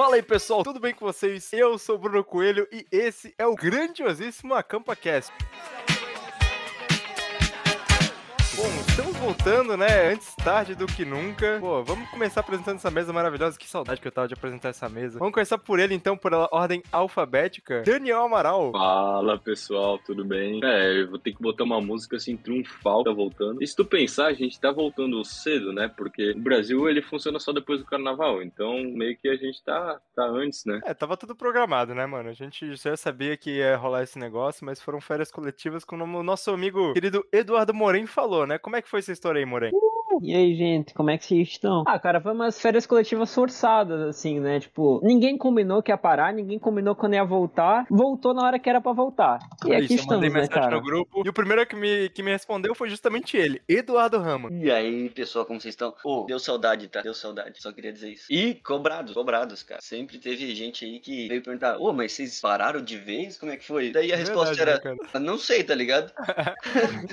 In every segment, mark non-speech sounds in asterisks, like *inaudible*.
Fala aí pessoal, tudo bem com vocês? Eu sou o Bruno Coelho e esse é o grandiosíssimo Acampa Bom, estamos voltando, né? Antes tarde do que nunca. Pô, vamos começar apresentando essa mesa maravilhosa. Que saudade que eu tava de apresentar essa mesa. Vamos começar por ele, então, por ordem alfabética. Daniel Amaral. Fala, pessoal, tudo bem? É, eu vou ter que botar uma música assim, triunfal, tá voltando. E se tu pensar, a gente tá voltando cedo, né? Porque o Brasil, ele funciona só depois do carnaval. Então, meio que a gente tá, tá antes, né? É, tava tudo programado, né, mano? A gente já sabia que ia rolar esse negócio, mas foram férias coletivas, como o nosso amigo querido Eduardo Moren falou, né? Como é que foi essa história aí, Moren? E aí, gente, como é que vocês estão? Ah, cara, foi umas férias coletivas forçadas, assim, né? Tipo, ninguém combinou que ia parar, ninguém combinou quando ia voltar. Voltou na hora que era pra voltar. E É aqui isso, eu estamos, mandei né, mensagem cara? no grupo. E o primeiro que me, que me respondeu foi justamente ele, Eduardo Rama. E aí, pessoal, como vocês estão? Ô, deu saudade, tá? Deu saudade, só queria dizer isso. E cobrados, cobrados, cara. Sempre teve gente aí que veio perguntar, ô, mas vocês pararam de vez? Como é que foi? Daí a resposta Verdade, era, né, "Ah, não sei, tá ligado? *laughs*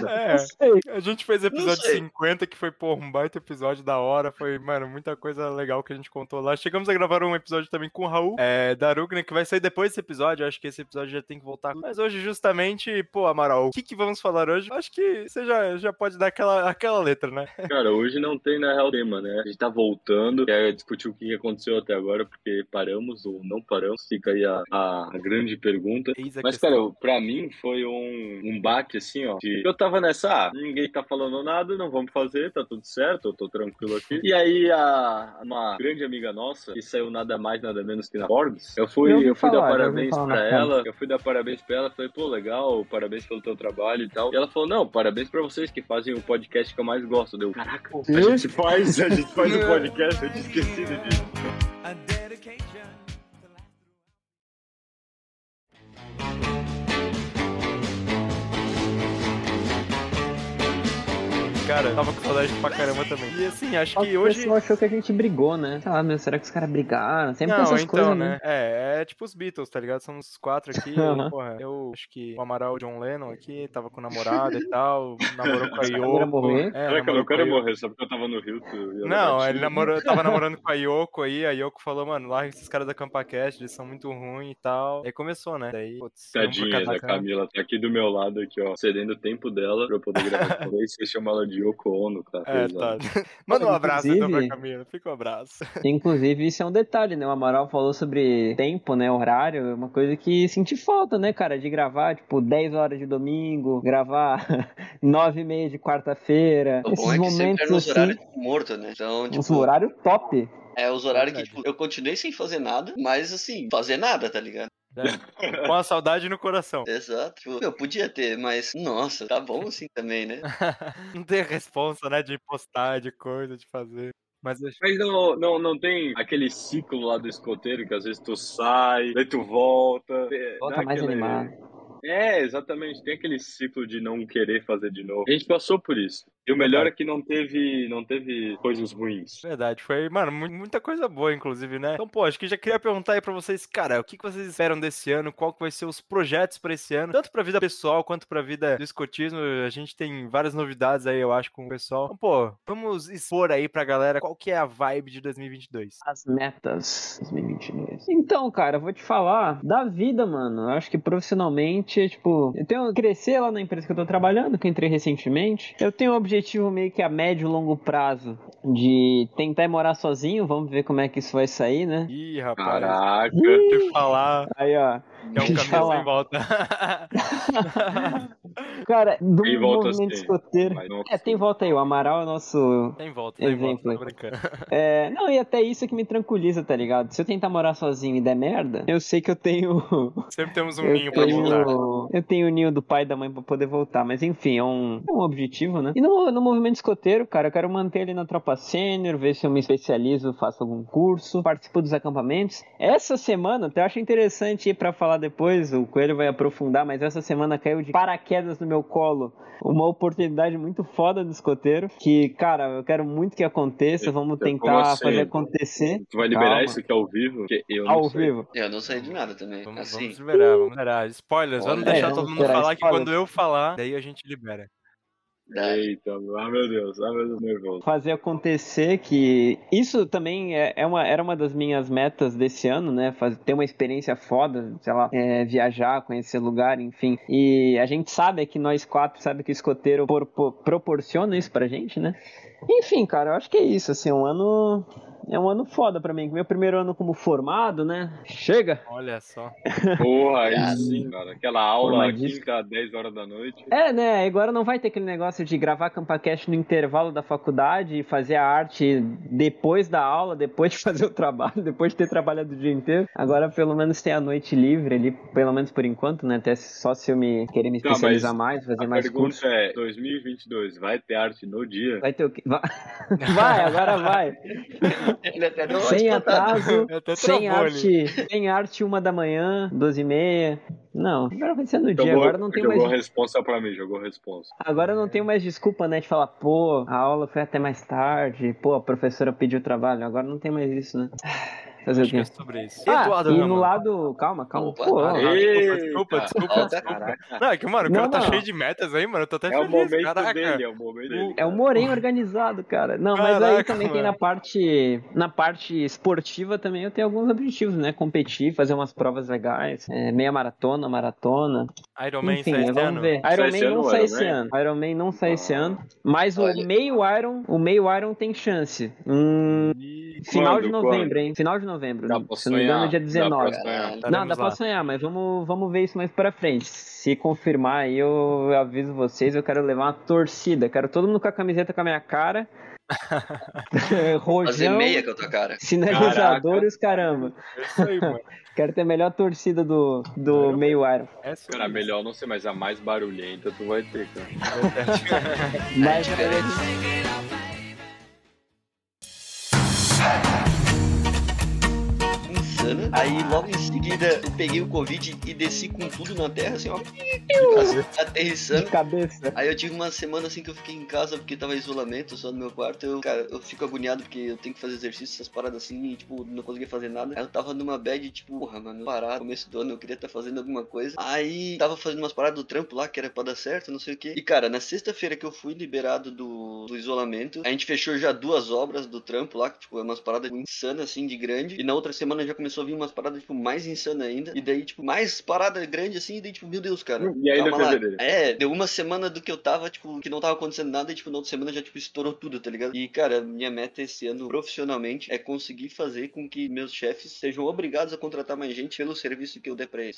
É, *laughs* Não sei. a gente fez episódio sei. 50, que foi, pô, um baita episódio da hora. Foi, mano, muita coisa legal que a gente contou lá. Chegamos a gravar um episódio também com o Raul, é, da Rugner, que vai sair depois desse episódio. Acho que esse episódio já tem que voltar. Mas hoje, justamente, pô, Amaral, o que, que vamos falar hoje? Acho que você já, já pode dar aquela, aquela letra, né? Cara, hoje não tem, na real, tema, né? A gente tá voltando, quer discutir o que aconteceu até agora, porque paramos ou não paramos. Fica aí a, a, grande pergunta. Mas, cara, pra mim foi um, um baque, assim, ó. de- eu tava nessa, ah, ninguém tá falando nada, não vamos fazer, tá tudo certo, eu tô tranquilo aqui. E aí, a, uma grande amiga nossa, que saiu nada mais, nada menos que na Forbes, eu fui, eu fui falar, dar parabéns pra ela, eu fui dar parabéns pra ela, falei, pô, legal, parabéns pelo teu trabalho e tal. E ela falou, não, parabéns pra vocês que fazem o podcast que eu mais gosto. Deu, caraca, a gente faz, a gente faz o *laughs* podcast, eu tinha esquecido disso. Cara, tava com saudade pra caramba também. E assim, acho que que o hoje. pessoal achou que a gente brigou, né? Sei lá, meu, será que os caras brigaram? Sempre tem Não, essas então, coisas, né? né? É, é tipo os Beatles, tá ligado? São os quatro aqui. e, Aham. *laughs* porra, eu acho que o Amaral o John Lennon aqui tava com namorada e tal. Namorou com a *laughs* Yoko. morrer? É, Caraca, namorou eu quero morrer, só porque eu tava no Rio. Não, ele namorou, *laughs* tava namorando com a Yoko aí, a Yoko falou, mano, larga esses caras da CampaCast, eles são muito ruins e tal. Aí começou, né? Daí, putz, Tadinha da. Camila, tá aqui do meu lado, aqui, ó, cedendo o tempo dela pra eu poder gravar com vocês. Você chama ela de Yoko Ono, cara. É, tá. *laughs* Manda um abraço então pra Inclusive- Camila, fica um abraço. *laughs* Inclusive, isso é um detalhe, né? O Amaral falou sobre tempo, né? Horário, é uma coisa que senti falta, né, cara? De gravar, tipo, 10 horas de domingo, gravar *laughs* 9 e meia de quarta-feira. O bom Esses é que sempre momentos assim, horários morto, né? Então, um tipo, horário top. é os horários que, Verdade. tipo, eu continuei sem fazer nada, mas assim, fazer nada, tá ligado? Com a saudade no coração. *laughs* Exato. Tipo, eu podia ter, mas, nossa, tá bom assim também, né? *laughs* Não tem responsa, né? De postar, de coisa, de fazer. Mas eu- Mas não, não, não tem aquele ciclo lá do escoteiro que às vezes tu sai, daí tu volta. é, Volta mais aquele- animado. É, exatamente. Tem aquele ciclo de não querer fazer de novo. A gente passou por isso. E o melhor é que não teve, não teve coisas ruins. Verdade, foi, mano, mu- muita coisa boa, inclusive, né? Então, pô, acho que já queria perguntar aí pra vocês, cara, o que que vocês esperam desse ano? Qual que vai ser os projetos pra esse ano? Tanto pra vida pessoal quanto pra vida do escotismo. A gente tem várias novidades aí, eu acho, com o pessoal. Então, pô, vamos expor aí pra galera qual que é a vibe de 2022. As metas 2022. Então, cara, eu vou te falar da vida, mano. Eu acho que profissionalmente, tipo, eu tenho crescer lá na empresa que eu tô trabalhando, que eu entrei recentemente. Eu tenho um objetivo meio que a médio e longo prazo de tentar ir morar sozinho. Vamos ver como é que isso vai sair, né? Ih, rapaz, Caraca. deixa eu falar Aí, ó. que é um caminho sem volta. *laughs* *laughs* Cara, do Tem volta movimento assim, escoteiro. É, tem volta aí. O Amaral é nosso tem volta, tem volta, Exemplo tô brincando. *laughs* É, não, e até isso que me tranquiliza, tá ligado? Se eu tentar morar sozinho e der merda, eu sei que eu tenho. *laughs* Sempre temos um eu ninho pra voltar. tenho, eu tenho o ninho do pai e da mãe pra poder voltar. Mas enfim, é um, é um objetivo, né? E no, no movimento escoteiro, cara, eu quero manter ele na tropa sênior, ver se eu me especializo, faço algum curso, participo dos acampamentos. Essa semana, até acho interessante ir pra falar depois, o Coelho vai aprofundar, mas essa semana caiu de paraquedas no meu colo uma oportunidade muito foda do escoteiro. Que, cara, eu quero muito que aconteça. Vamos Como tentar assim? fazer acontecer. Tu vai liberar Calma. isso aqui ao vivo? Porque eu não Ao sei. vivo. Eu não sei de nada também. Vamos, assim, vamos liberar, vamos liberar. Spoilers, vamos Olha, deixar é, todo vamos mundo liberar falar que spoilers. quando eu falar, daí a gente libera. Eita, ah meu Deus, ah meu Deus, nervoso. fazer acontecer que isso também é, é uma, era uma das minhas metas desse ano, né? Ter uma experiência foda, sei lá, é, viajar, conhecer lugar, enfim. E a gente sabe que nós quatro sabe que o escoteiro por- por- proporciona isso pra gente, né? Enfim, cara, eu acho que é isso, assim, um ano é um ano foda pra mim. Meu primeiro ano como formado, né? Chega. Olha só. Porra, aí sim, cara. Aquela aula quinta, 10 horas da noite. É, né? Agora não vai ter aquele negócio de gravar CampaCast no intervalo da faculdade e fazer a arte depois da aula, depois de *laughs* fazer o trabalho, depois de ter trabalhado o dia inteiro. Agora pelo menos tem a noite livre ali, pelo menos por enquanto, né? Até só se eu me querer me Não, especializar mas mais, fazer A mais pergunta curso. é, 2022, vai ter arte no dia? Vai ter o quê? Vai, *laughs* vai agora vai. *laughs* Ele até deu Sem atraso, *laughs* Até sem arte, sem arte uma da manhã, doze e meia. Não, agora vai ser no dia. Jogou, Agora não tem jogou mais responsa pra mim, jogou responsa. Agora eu não tenho mais desculpa, né, de falar, pô, a aula foi até mais tarde, pô, a professora pediu trabalho. Agora não tem mais isso, né? Fazer o Acho que quê? é sobre isso. Ah, Eduardo e no lado. Calma, calma. Opa, Pô, ó, desculpa, desculpa, desculpa, desculpa. Caraca. Não, é que, mano, o Não, cara tá não. cheio de metas aí, mano. Eu tô até É o feliz, momento caraca. dele, é o momento dele. é o Morém organizado, cara. Não, mas aí Caraca, também tem mano. na parte. Na parte esportiva também eu tenho alguns objetivos, né? Competir, fazer umas provas legais. é, meia maratona, maratona. Iron Man Enfim, sai esse vamos ano. ver. Iron Man não o sai esse ano. Iron Man não sai esse Ah. ano. Mas o meio Iron, o meio Iron tem chance. Hum, E- Final de novembro, Quando? hein? Final de novembro. Dá pra Se não me engano, dia Dá 19. pra sonhar. Caralho. Não, dá pra sonhar, mas vamos, vamos ver isso mais pra frente. Se confirmar aí, eu aviso vocês, eu quero levar uma torcida. Quero todo mundo com a camiseta com a minha cara. *laughs* Fazer Rojão, meia com a tua cara. sinalizador Caraca. os caramba. É isso aí, mano. *laughs* Quero ter a melhor torcida do, do Caramba. meio Iron. É isso Cara, aí. melhor não ser, mas a mais barulhenta tu vai ter, cara. *laughs* Mas Insana. Aí logo em seguida eu peguei o Covid e desci com tudo na terra, assim, ó. Aterrissando. de cabeça. Aí eu tive uma semana assim que eu fiquei em casa porque tava em isolamento, só no meu quarto. Eu, cara, eu fico agoniado porque eu tenho que fazer exercício, essas paradas assim, e tipo, não conseguia fazer nada. Aí eu tava numa bad, tipo, porra, mano, parar, começo do ano, eu queria estar fazendo alguma coisa. Aí tava fazendo umas paradas do trampo lá, que era pra dar certo, não sei o que. E cara, na sexta-feira que eu fui liberado do, do isolamento, a gente fechou já duas obras do trampo lá, que tipo, é umas paradas insanas assim, de grande. E na outra semana já começou a vir umas paradas, tipo, mais insanas ainda. E daí, tipo, mais parada grande assim, e daí, tipo, meu Deus, cara. E calma lá. fevereiro. É, deu uma semana do que eu tava, tipo, que não tava acontecendo nada, e tipo, na outra semana já, tipo, estourou tudo, tá ligado? E, cara, minha meta esse ano, profissionalmente, é conseguir fazer com que meus chefes sejam obrigados a contratar mais gente pelo serviço que eu der pra eles.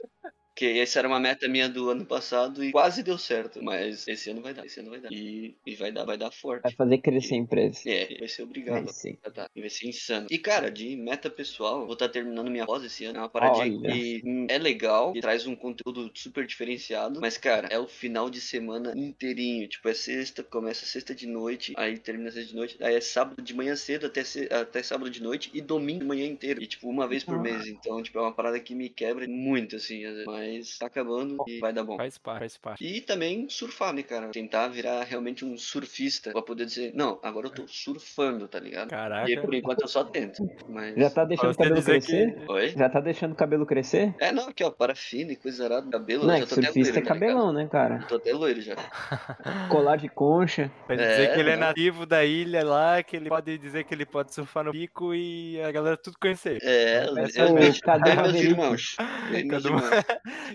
Que essa era uma meta minha do ano passado e quase deu certo, mas esse ano vai dar, esse ano vai dar. E, e vai dar, vai dar Vai forte. fazer crescer a empresa. É, vai ser obrigado. Vai. Tá, tá. E vai ser insano. E, cara, de meta pessoal, vou estar terminando minha pós esse ano. É uma paradinha Olha. que é legal, que traz um conteúdo super diferenciado. Mas, cara, é o final de semana inteirinho. Tipo, é sexta, começa sexta de noite, aí termina sexta de noite. Aí é sábado de manhã cedo até, se- até sábado de noite e domingo de manhã inteiro. E, tipo, uma vez por Ah. mês. Então, tipo, é uma parada que me quebra muito, assim. às vezes. Mas tá acabando e vai dar bom. Faz parte, faz parte. E também surfar, né, cara? Tentar virar realmente um surfista. Pra poder dizer, não, agora eu tô surfando, tá ligado? Caraca. E por enquanto eu só tento. Mas. Já tá deixando o cabelo crescer? Oi? Já tá deixando o cabelo crescer? É, não, aqui, ó, parafina e coisa arada. Cabelo, Não, é já que tô surfista é loiro, já, cabelão, né, cara? Tô até loiro já. *laughs* Colar de concha. Pra É, dizer que ele é não. nativo da ilha lá, que ele pode dizer que ele pode surfar no pico e a galera tudo conhecer. É, Essa eu, é o Cadu Maverick. irmãos.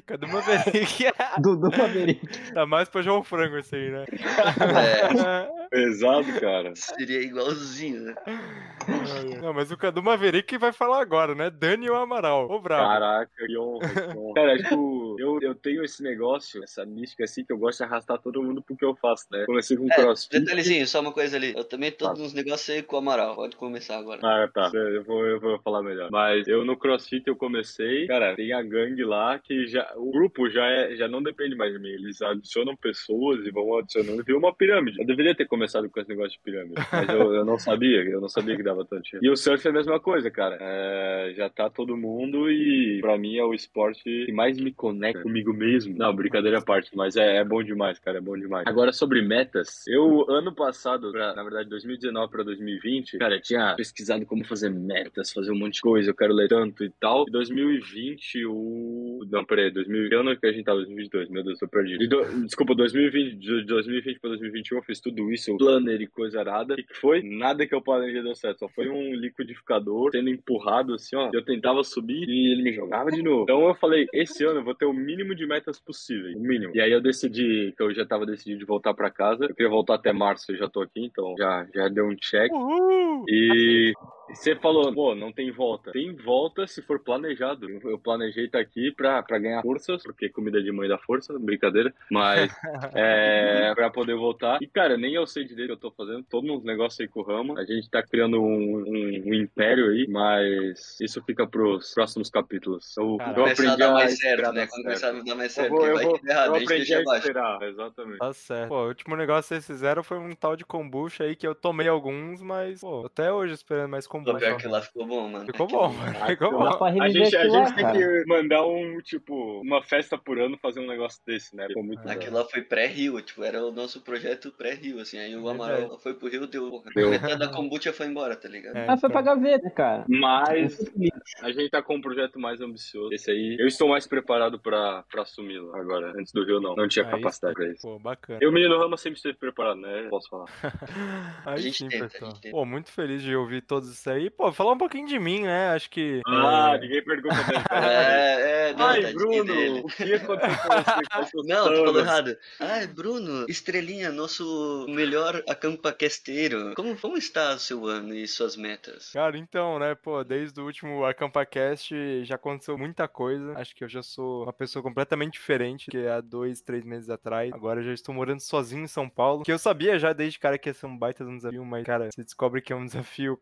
Cadu- uma *laughs* Maverick. Dudu Maverick. tá mais pra João Frango isso aí, né? É, *laughs* Pesado, cara. seria igualzinho, né? Não, mas o Cadu Maverick vai falar agora, né? Dani ou Amaral. Ô, bravo. Caraca, que honra, que honra. Cara, tipo, eu, eu tenho esse negócio, essa mística assim, que eu gosto de arrastar todo mundo pro que eu faço, né? Comecei com É, crossfit. detalhezinho, só uma coisa ali. Eu também tô Fala. nos negócios aí com o Amaral. Pode começar agora. Ah, tá. Eu vou, eu vou falar melhor. Mas eu no CrossFit eu comecei, cara, tem a gangue lá que já. O grupo já, é, já não depende mais de mim. Eles adicionam pessoas e vão adicionando vira uma pirâmide. Eu deveria ter começado com esse negócio de pirâmide. Mas eu, eu não sabia, eu não sabia que dava tanto dinheiro. E o surf é a mesma coisa, cara. É, já tá todo mundo e pra mim é o esporte que mais me conecta? Comigo mesmo. Não, brincadeira à parte, mas é, é bom demais, cara, é bom demais. Agora, sobre metas, eu, ano passado, pra, na verdade, 2019 pra 2020, cara, eu tinha pesquisado como fazer metas, fazer um monte de coisa, eu quero ler tanto e tal. Em 2020, o... Não, peraí, 2000... Que ano que a gente tá? 2022, meu Deus, tô perdido. De do... Desculpa, 2020, de 2020 pra 2021 eu fiz tudo isso, planner e coisa arada. O que, que foi? Nada que eu planejei deu certo, só foi um liquidificador sendo empurrado assim, ó. Eu tentava subir e ele me jogava de novo. Então eu falei, esse ano eu vou ter o mínimo de metas possíveis, o mínimo. E aí eu decidi, que eu já tava decidido de voltar pra casa. Eu queria voltar até março, eu já tô aqui, então já, já deu um check. Uhul! E você falou, pô, não tem volta. Tem volta se for planejado. Eu planejei estar aqui pra, pra ganhar forças, porque comida de mãe dá força, brincadeira. Mas *laughs* é pra poder voltar. E, cara, nem eu sei direito o que eu tô fazendo. Todo uns negócios aí com o ramo. A gente tá criando um, um, um império aí, mas isso fica pros próximos capítulos. Eu, Caraca. eu Começar a aprendi dar a mais certo, né? Quando começar a dar mais Eu certo, vou, eu vai vou, que der errado, eu a aprendi a abaixo. esperar, exatamente. Tá certo. Pô, o último negócio que vocês fizeram foi um tal de kombucha aí que eu tomei alguns, mas, pô, até hoje esperando mais Pô, kombucha. pior que lá ficou bom, mano. Ficou *laughs* bom, mano. *laughs* Ficou bom. A gente, a gente tem que mandar um, tipo, uma festa por ano fazer um negócio desse, né? Ficou muito. Aquilo lá foi pré-Rio, tipo, era o nosso projeto pré-Rio, assim. Aí o. Amaral foi pro Rio, deu. Deu. Metade da kombucha foi embora, tá ligado? É, Mas foi então. pra gaveta, cara. Mas a gente tá com um projeto mais ambicioso. Esse aí, eu estou mais preparado pra, pra assumi-lo agora. Antes do Rio, não. Não tinha Aí capacidade pra isso. Pô, bacana. E o menino Rama sempre esteve preparado, né? Posso falar. *laughs* Aí gente sim, tenta, a pessoal. gente tenta. Pô, muito feliz de ouvir todos isso aí. Pô, falar um pouquinho de mim, né? Acho que. Ah, ninguém pergunta dele. *laughs* É, é, não, Ai, Bruno, dele. o que aconteceu com você? *laughs* Não, tu falou errado. Ai, Bruno, estrelinha, nosso melhor acampacasteiro. Como, como está o seu ano e suas metas? Cara, então, né, pô, desde o último AcampaCast já aconteceu muita coisa. Acho que eu já sou uma pessoa completamente diferente que há dois, três meses atrás. Agora eu já estou morando sozinho em São Paulo. Que eu sabia já desde cara que ia ser um baita de um desafio, mas, cara, você descobre que é um desafio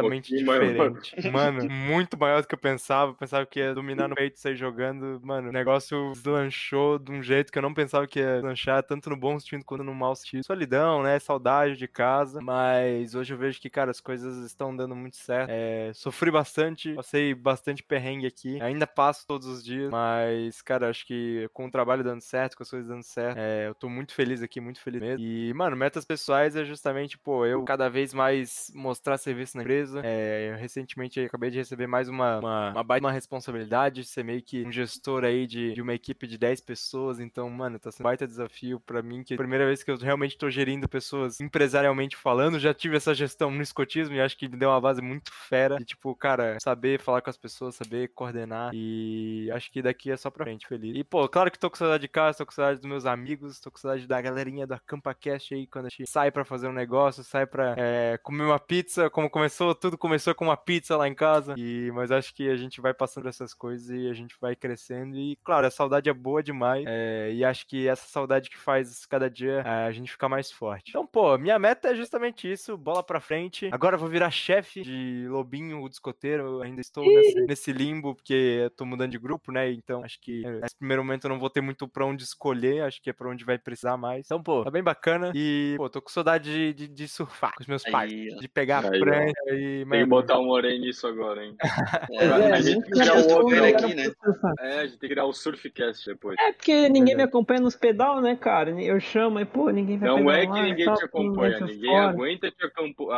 completamente maior. diferente. *laughs* Mano, muito maior do que eu pensava. Eu pensava que ia dominar no peito e sair jogando. Mano, o negócio deslanchou de um jeito que eu não pensava que ia deslanchar, tanto no bom sentido quanto no mau sentido. Solidão, né? Saudade de casa. Mas hoje eu vejo que, cara, as coisas estão dando muito certo. É, sofri bastante, passei bastante perrengue aqui. Ainda passo todos os dias. Mas, cara, acho que com o trabalho dando certo, com as coisas dando certo, é, eu tô muito feliz aqui, muito feliz mesmo. E, mano, metas pessoais é justamente, pô, eu cada vez mais mostrar serviço na empresa. É, eu recentemente acabei de receber mais uma, uma, uma baita uma responsabilidade, ser meio que um gestor aí de, de uma equipe de 10 pessoas. Então, mano, tá sendo um baita desafio pra mim, que é a primeira vez que eu realmente tô gerindo pessoas empresarialmente falando. Já tive essa gestão no escotismo e acho que me deu uma base muito fera. E, tipo, cara, saber falar com as pessoas, saber coordenar. E acho que daqui é só pra frente, feliz. E, pô, claro que tô com saudade de casa, tô com saudade dos meus amigos, tô com saudade da galerinha do AcampaCast aí, quando a gente sai pra fazer um negócio, sai pra é, comer uma pizza, como começou, tudo começou com uma pizza lá em casa. E, mas acho que a gente vai passando essas coisas e a gente vai crescendo. E, claro, a saudade é boa demais. é, e acho que essa saudade que faz cada dia é, a gente ficar mais forte. Então, pô, minha meta é justamente isso, bola pra frente. Agora eu vou virar chefe de Lobinho, o discoteiro. Eu ainda estou nesse, nesse limbo, porque eu tô mudando de grupo, né? Então acho que é, nesse primeiro momento eu não vou ter muito pra onde escolher. Acho que é pra onde vai precisar mais. Então, pô, tá bem bacana. E, pô, tô com saudade de, de, de surfar com os meus pais. Aí, ó. De pegar a Aí, ó. prancha e, Tem que botar um orém nisso agora, hein? É, a a gente gente criar já um estou outro aqui, né? É, a gente tem que criar o Surfcast depois. É porque ninguém me acompanha nos pedal, né, cara? Eu chamo e, pô, ninguém vai Não é que lá, ninguém tal, te acompanha, ninguém ninguém aguenta te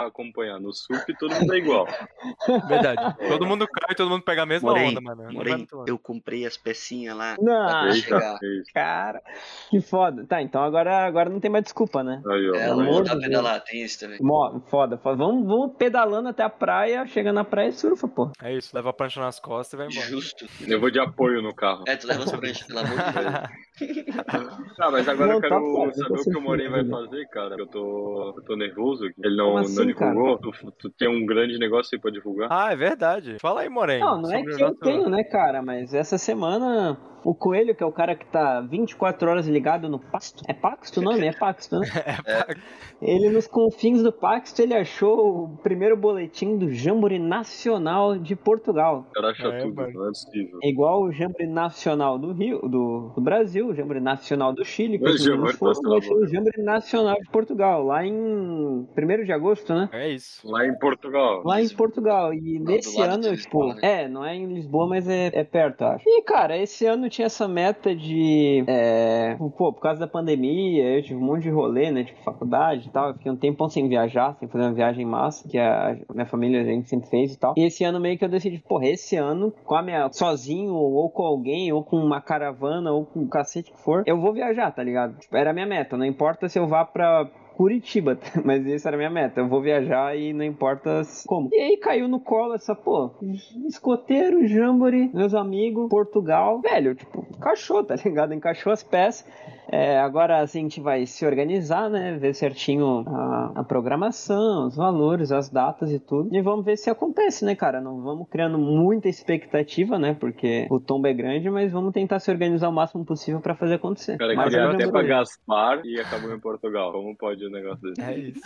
acompanhar. No surf todo mundo é igual. *laughs* verdade. Todo mundo cai, todo mundo pega a mesma Morei, onda, mano. Não longe. eu comprei as pecinhas lá. Não, Pra Eita, é cara, que foda. Tá, então agora, agora não tem mais desculpa, né? Aí, ó. É, a de pedalar, tem isso também. Mó, foda, foda. Vamos, vamos pedalando até a praia, chega na praia e surfa, pô. É isso, leva a prancha nas costas e vai embora. Justo. Eu vou de apoio no carro. É, tu leva as pranchas, pelo amor de Deus. *laughs* Tá, mas agora Não, eu quero tá saber o que o Morim vai fazer, cara. Eu tô, eu tô nervoso. Ele não, Como não assim, divulgou. Tu, tu tem um grande negócio aí pra divulgar. Ah, é verdade. Fala aí, Morém. Não, não é que eu tenho, né, cara? Mas essa semana o Coelho, que é o cara que tá 24 horas ligado no Paxto. É Paxto o nome? É Paxto, né? *laughs* Ele, nos confins do Paxto, ele achou o primeiro boletim do Jamboree Nacional de Portugal. O cara acha É, tudo, mano. não é possível. É igual o Jamboree Nacional do Rio, do, do Brasil, o Jamboree Nacional do Chile, que O os foram, o Jamboree Nacional de Portugal, lá em 1 de agosto, né? É isso. Lá em Portugal. Lá em Portugal. E do nesse ano, tipo, né? é, não é em Lisboa, mas é, é perto, acho. E, cara, esse ano, tinha essa meta de. É, pô, por causa da pandemia, eu tive um monte de rolê, né? Tipo, faculdade e tal. Eu fiquei um tempão sem viajar, sem fazer uma viagem massa, que a minha família a gente sempre fez e tal. E esse ano meio que eu decidi, porra, esse ano, com a minha. sozinho, ou com alguém, ou com uma caravana, ou com o cacete que for, eu vou viajar, tá ligado? Tipo, era a minha meta. Não importa se eu vá pra Curitiba, *laughs* mas essa era a minha meta. Eu vou viajar e não importa como. E aí caiu no colo essa, pô, escoteiro, Jambori, meus amigos, Portugal. Velho, tipo, encaixou, tá *laughs* ligado? Encaixou as peças. É, agora assim, a gente vai se organizar, né? Ver certinho a, a, programação, os valores, as datas e tudo. E vamos ver se acontece, né, cara? Não vamos criando muita expectativa, né? Porque o tombo é grande, mas vamos tentar se organizar o máximo possível para fazer acontecer. Cara, mas queria até pra Gaspar e acabou em Portugal. Como pode o negócio desse? É isso.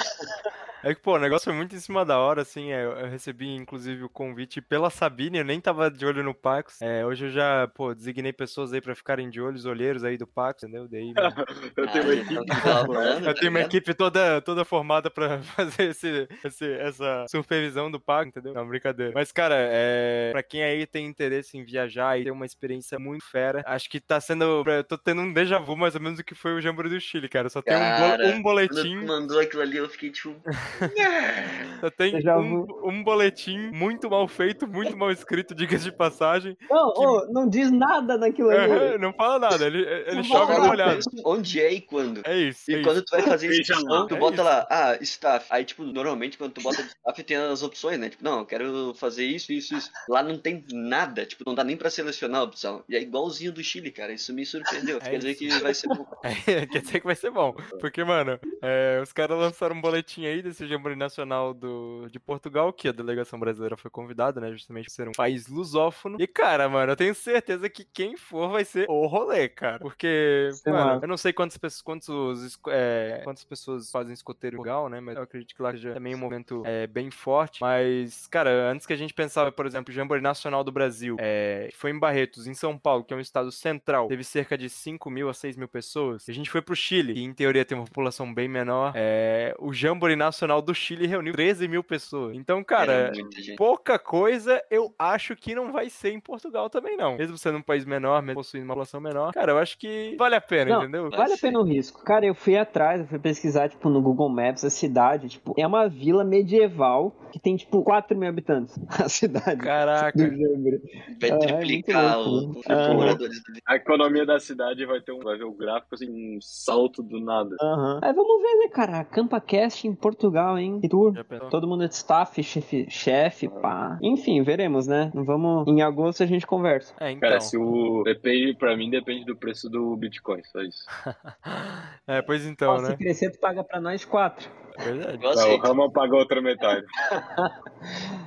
É que, pô, o negócio foi muito em cima da hora, assim. É, eu recebi, inclusive, o convite pela Sabine, eu nem tava de olho no Pax. É, hoje eu já, pô, designei pessoas aí pra ficarem de olhos, olheiros aí do Pax, entendeu? Daí, *laughs* eu tenho uma equipe. eu tenho uma equipe toda, toda formada pra *laughs* fazer esse, esse, essa supervisão do Pax, entendeu? Não, brincadeira. Mas, cara, é, pra quem aí tem interesse em viajar e ter uma experiência muito fera, acho que tá sendo. Eu tô tendo um déjà vu mais ou menos do que foi o Jamboree do Chile, cara. Só tem cara, um, um boletim. Quando *laughs* mandou aquilo ali, eu fiquei tipo. *laughs* Só tem um, um, boletim muito mal feito, muito mal escrito, *laughs* diga de passagem. Não, que... oh, não diz nada naquilo ali. É, não fala nada, ele, ele chove no olhado. Onde é e quando? É isso. E é quando isso. tu vai fazer inscrição, tu é bota isso. lá, ah, staff. Aí, tipo, normalmente quando tu bota staff tem as opções, né? Tipo, não, eu quero fazer isso, isso, isso. Lá não tem nada, tipo, não dá nem pra selecionar a opção. E é igualzinho do Chile, cara. Isso me surpreendeu. É quer dizer que vai ser bom. É, quer dizer que vai ser bom. Porque, mano, é, os caras lançaram um boletim aí desse Jamboree Nacional do, de Portugal, que a delegação brasileira foi convidada, né? Justamente por ser um país lusófono. E, cara, mano, eu tenho certeza que quem for vai ser o rolê, cara. Porque, Sei mano, lá. eu não sei quantas pessoas, quantos, é, quantas pessoas fazem escoteiro em Portugal, né? Mas eu acredito que lá seja também um momento é, bem forte. Mas, cara, antes que a gente pensava, por exemplo, o Jamboree Nacional do Brasil, é, que foi em Barretos, em São Paulo, que é um estado central, teve cerca de 5 mil a 6 mil pessoas. A gente foi pro Chile, que em teoria tem uma população bem menor. É, o Jamboree Nacional do Chile reuniu 13 mil pessoas. Então, cara, gente. pouca coisa eu acho que não vai ser em Portugal também, não. Mesmo sendo um país menor, mesmo possuindo uma população menor, cara, eu acho que vale a pena, Não, entendeu? Vale a pena o risco. Cara, eu fui atrás, eu fui pesquisar, tipo, no Google Maps, a cidade, tipo, é uma vila medieval que tem, tipo, 4 mil habitantes. *laughs* A cidade do Caraca. Jamboree. Vai Ah, é triplicar muito o louco, Ah. moradores. A economia da cidade vai ter um, vai ver o gráfico assim, um salto do nada. Aham. Aí vamos ver, né, cara? CampaCast em Portugal, hein? Tour. Todo mundo é de staff, chefe, chefe, pá. Enfim, veremos, né? Vamos. Em agosto a gente conversa. É, então. Cara, se o. Depende, pra mim, depende do preço do Bitcoin, só isso. *laughs* é, pois então, Ó, né? Se crescer, tu paga pra nós quatro. É verdade. Não, o. Ramon pagou outra metade. *laughs*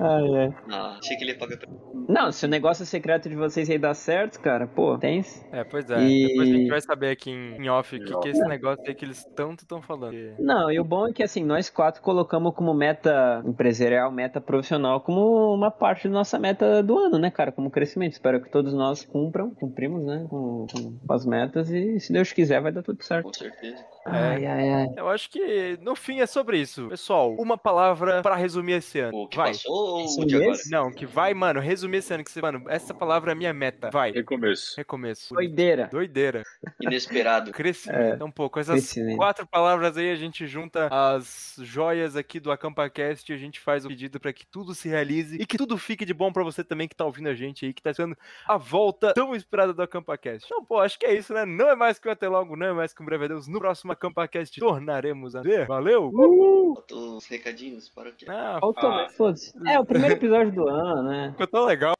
Ai, ai. Não, achei que ele ia pagar pra Não, se o negócio secreto de vocês aí dá certo, cara, pô, tem. É, pois é. E- Depois a gente vai saber aqui em, em off o que, que é esse negócio aí que eles tanto estão falando. Não, e o bom é que assim, nós quatro colocamos como meta empresarial, meta profissional, como uma parte da nossa meta do ano, né, cara? Como crescimento. Espero que todos nós cumpram, cumprimos, né, com, com as metas e se Deus quiser vai dar tudo certo. com certeza. Ai, ai, ai. Eu acho que no fim é sobre isso. Pessoal, uma palavra pra resumir esse ano. O que vai. passou ou o de agora? Não, que vai, mano, resumir esse ano. Que você, mano, essa palavra é minha meta. Vai. Recomeço. Recomeço. Doideira. Doideira. Inesperado. *laughs* Crescimento. É, Então, pô, com essas crescimento. quatro palavras aí, a gente junta as joias aqui do AcampaCast e a gente faz o pedido pra que tudo se realize e que tudo fique de bom pra você também que tá ouvindo a gente aí, que tá esperando a volta tão esperada do AcampaCast. Então, pô, acho que é isso, né? Não é mais que um até logo, não é mais que um breve adeus. No próximo AcampaCast tornaremos a ver. Valeu! Faltou uns recadinhos para o quê? Ah, Faltou, Ah. foda-se. É o primeiro episódio do ano, né? ficou tão legal.